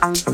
Uh-huh.